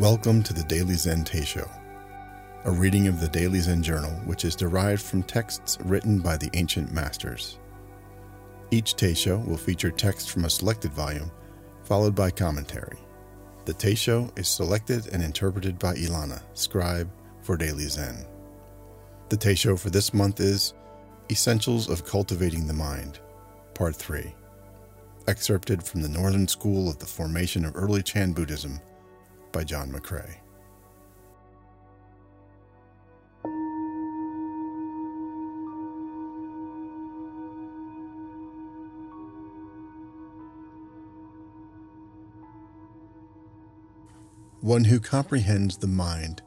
Welcome to the Daily Zen Teisho, a reading of the Daily Zen Journal, which is derived from texts written by the ancient masters. Each Teisho will feature text from a selected volume, followed by commentary. The Teisho is selected and interpreted by Ilana, scribe for Daily Zen. The Teisho for this month is Essentials of Cultivating the Mind, Part 3, excerpted from the Northern School of the Formation of Early Chan Buddhism by John McRae. One who comprehends the mind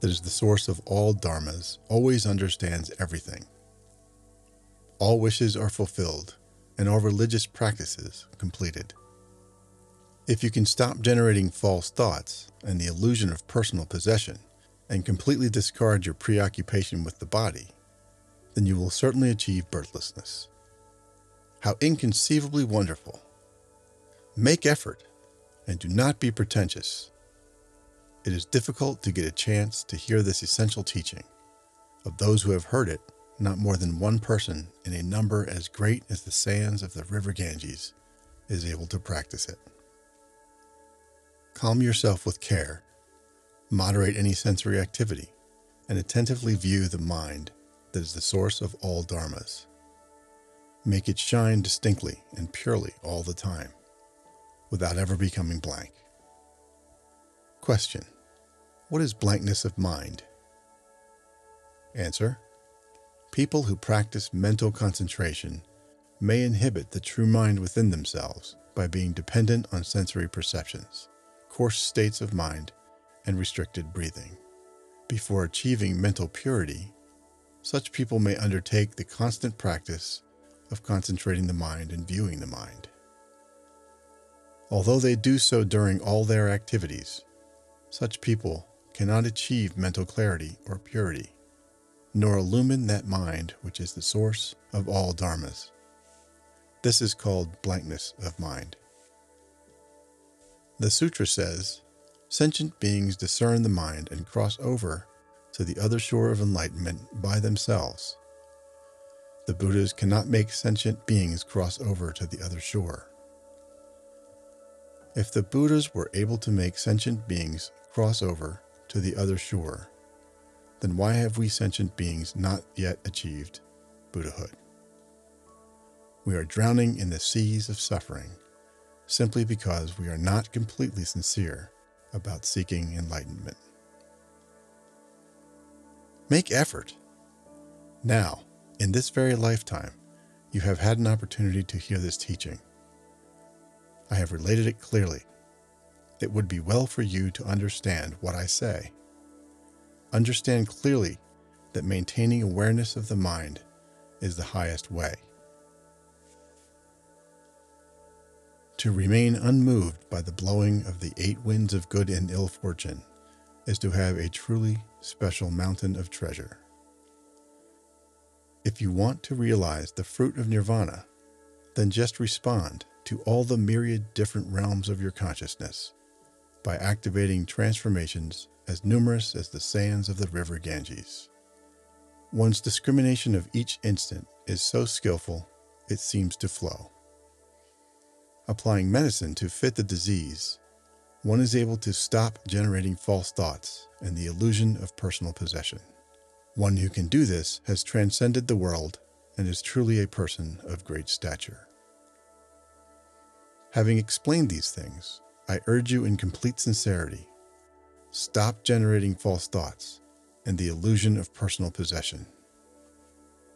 that is the source of all dharmas always understands everything. All wishes are fulfilled and all religious practices completed. If you can stop generating false thoughts and the illusion of personal possession and completely discard your preoccupation with the body, then you will certainly achieve birthlessness. How inconceivably wonderful! Make effort and do not be pretentious. It is difficult to get a chance to hear this essential teaching. Of those who have heard it, not more than one person in a number as great as the sands of the river Ganges is able to practice it. Calm yourself with care, moderate any sensory activity, and attentively view the mind that is the source of all dharmas. Make it shine distinctly and purely all the time, without ever becoming blank. Question What is blankness of mind? Answer People who practice mental concentration may inhibit the true mind within themselves by being dependent on sensory perceptions coarse states of mind, and restricted breathing. Before achieving mental purity, such people may undertake the constant practice of concentrating the mind and viewing the mind. Although they do so during all their activities, such people cannot achieve mental clarity or purity, nor illumine that mind which is the source of all dharmas. This is called blankness of mind. The sutra says sentient beings discern the mind and cross over to the other shore of enlightenment by themselves. The Buddhas cannot make sentient beings cross over to the other shore. If the Buddhas were able to make sentient beings cross over to the other shore, then why have we sentient beings not yet achieved Buddhahood? We are drowning in the seas of suffering simply because we are not completely sincere about seeking enlightenment. Make effort. Now, in this very lifetime, you have had an opportunity to hear this teaching. I have related it clearly. It would be well for you to understand what I say. Understand clearly that maintaining awareness of the mind is the highest way. To remain unmoved by the blowing of the eight winds of good and ill fortune is to have a truly special mountain of treasure. If you want to realize the fruit of nirvana, then just respond to all the myriad different realms of your consciousness by activating transformations as numerous as the sands of the river Ganges. One's discrimination of each instant is so skillful it seems to flow applying medicine to fit the disease, one is able to stop generating false thoughts and the illusion of personal possession. One who can do this has transcended the world and is truly a person of great stature. Having explained these things, I urge you in complete sincerity stop generating false thoughts and the illusion of personal possession.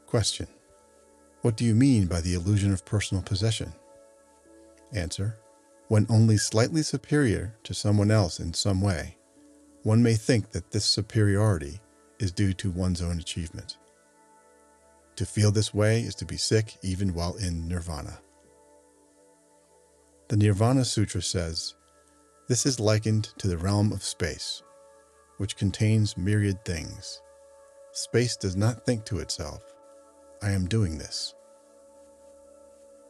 Question What do you mean by the illusion of personal possession? Answer When only slightly superior to someone else in some way, one may think that this superiority is due to one's own achievement. To feel this way is to be sick even while in nirvana. The Nirvana Sutra says, This is likened to the realm of space, which contains myriad things. Space does not think to itself, I am doing this.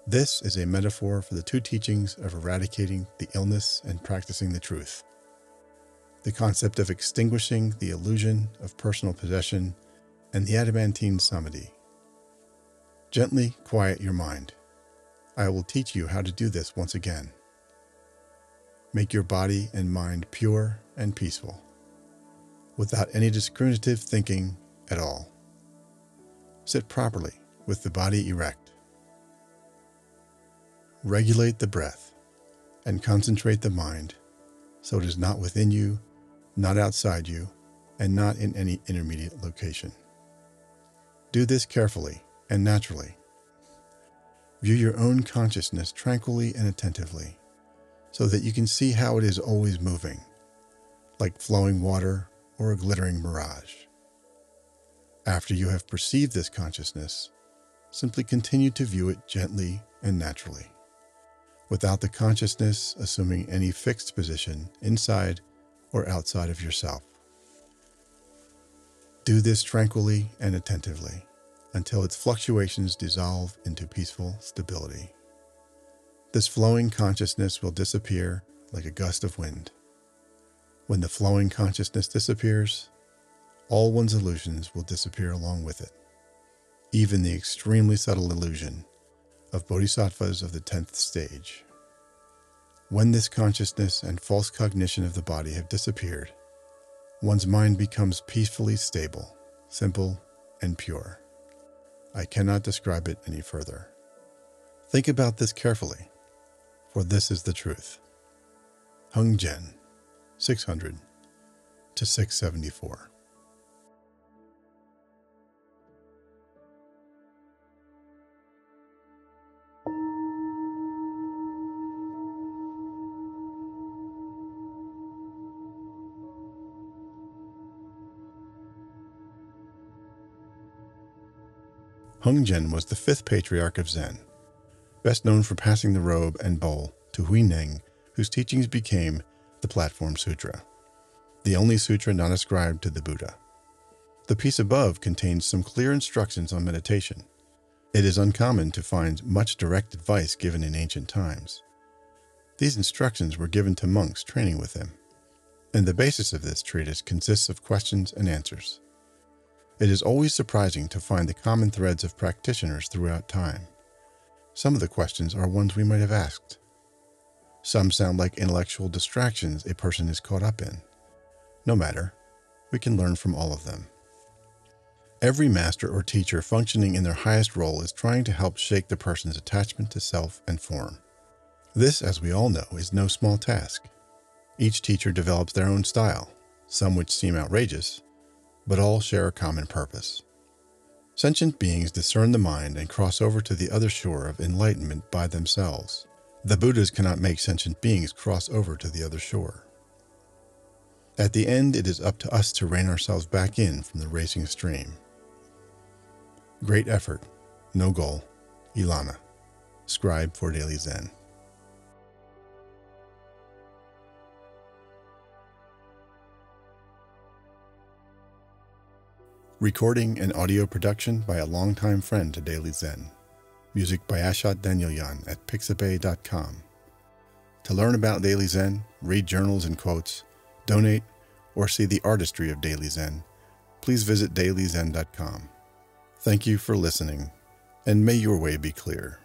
This is a metaphor for the two teachings of eradicating the illness and practicing the truth. the concept of extinguishing the illusion of personal possession, and the adamantine samadhi. Gently quiet your mind. I will teach you how to do this once again. Make your body and mind pure and peaceful, without any discriminative thinking at all. Sit properly with the body erect. Regulate the breath and concentrate the mind so it is not within you, not outside you, and not in any intermediate location. Do this carefully and naturally. View your own consciousness tranquilly and attentively so that you can see how it is always moving, like flowing water or a glittering mirage. After you have perceived this consciousness, simply continue to view it gently and naturally, without the consciousness assuming any fixed position inside or outside of yourself. Do this tranquilly and attentively until its fluctuations dissolve into peaceful stability. This flowing consciousness will disappear like a gust of wind. When the flowing consciousness disappears, all one's illusions will disappear along with it, even the extremely subtle illusion of bodhisattvas of the 10th stage. When this consciousness and false cognition of the body have disappeared, one's mind becomes peacefully stable, simple, and pure. I cannot describe it any further. Think about this carefully for this is the truth. Hung Jen, 600 to 674. Hung Jen was the fifth patriarch of Zen best known for passing the robe and bowl to Huineng, whose teachings became the Platform Sutra, the only sutra not ascribed to the Buddha. The piece above contains some clear instructions on meditation. It is uncommon to find much direct advice given in ancient times. These instructions were given to monks training with him, and the basis of this treatise consists of questions and answers. It is always surprising to find the common threads of practitioners throughout time. Some of the questions are ones we might have asked. Some sound like intellectual distractions a person is caught up in. No matter, we can learn from all of them. Every master or teacher functioning in their highest role is trying to help shake the person's attachment to self and form. This, as we all know, is no small task. Each teacher develops their own style, some which seem outrageous, but all share a common purpose. Sentient beings discern the mind and cross over to the other shore of enlightenment by themselves. The Buddhas cannot make sentient beings cross over to the other shore. At the end, it is up to us to rein ourselves back in from the racing stream. Great effort, no goal. Ilana, scribe for Daily Zen. Recording and audio production by a longtime friend to Daily Zen. Music by Ashat Danielyan at pixabay.com. To learn about Daily Zen, read journals and quotes, donate, or see the artistry of Daily Zen, please visit dailyzen.com. Thank you for listening, and may your way be clear.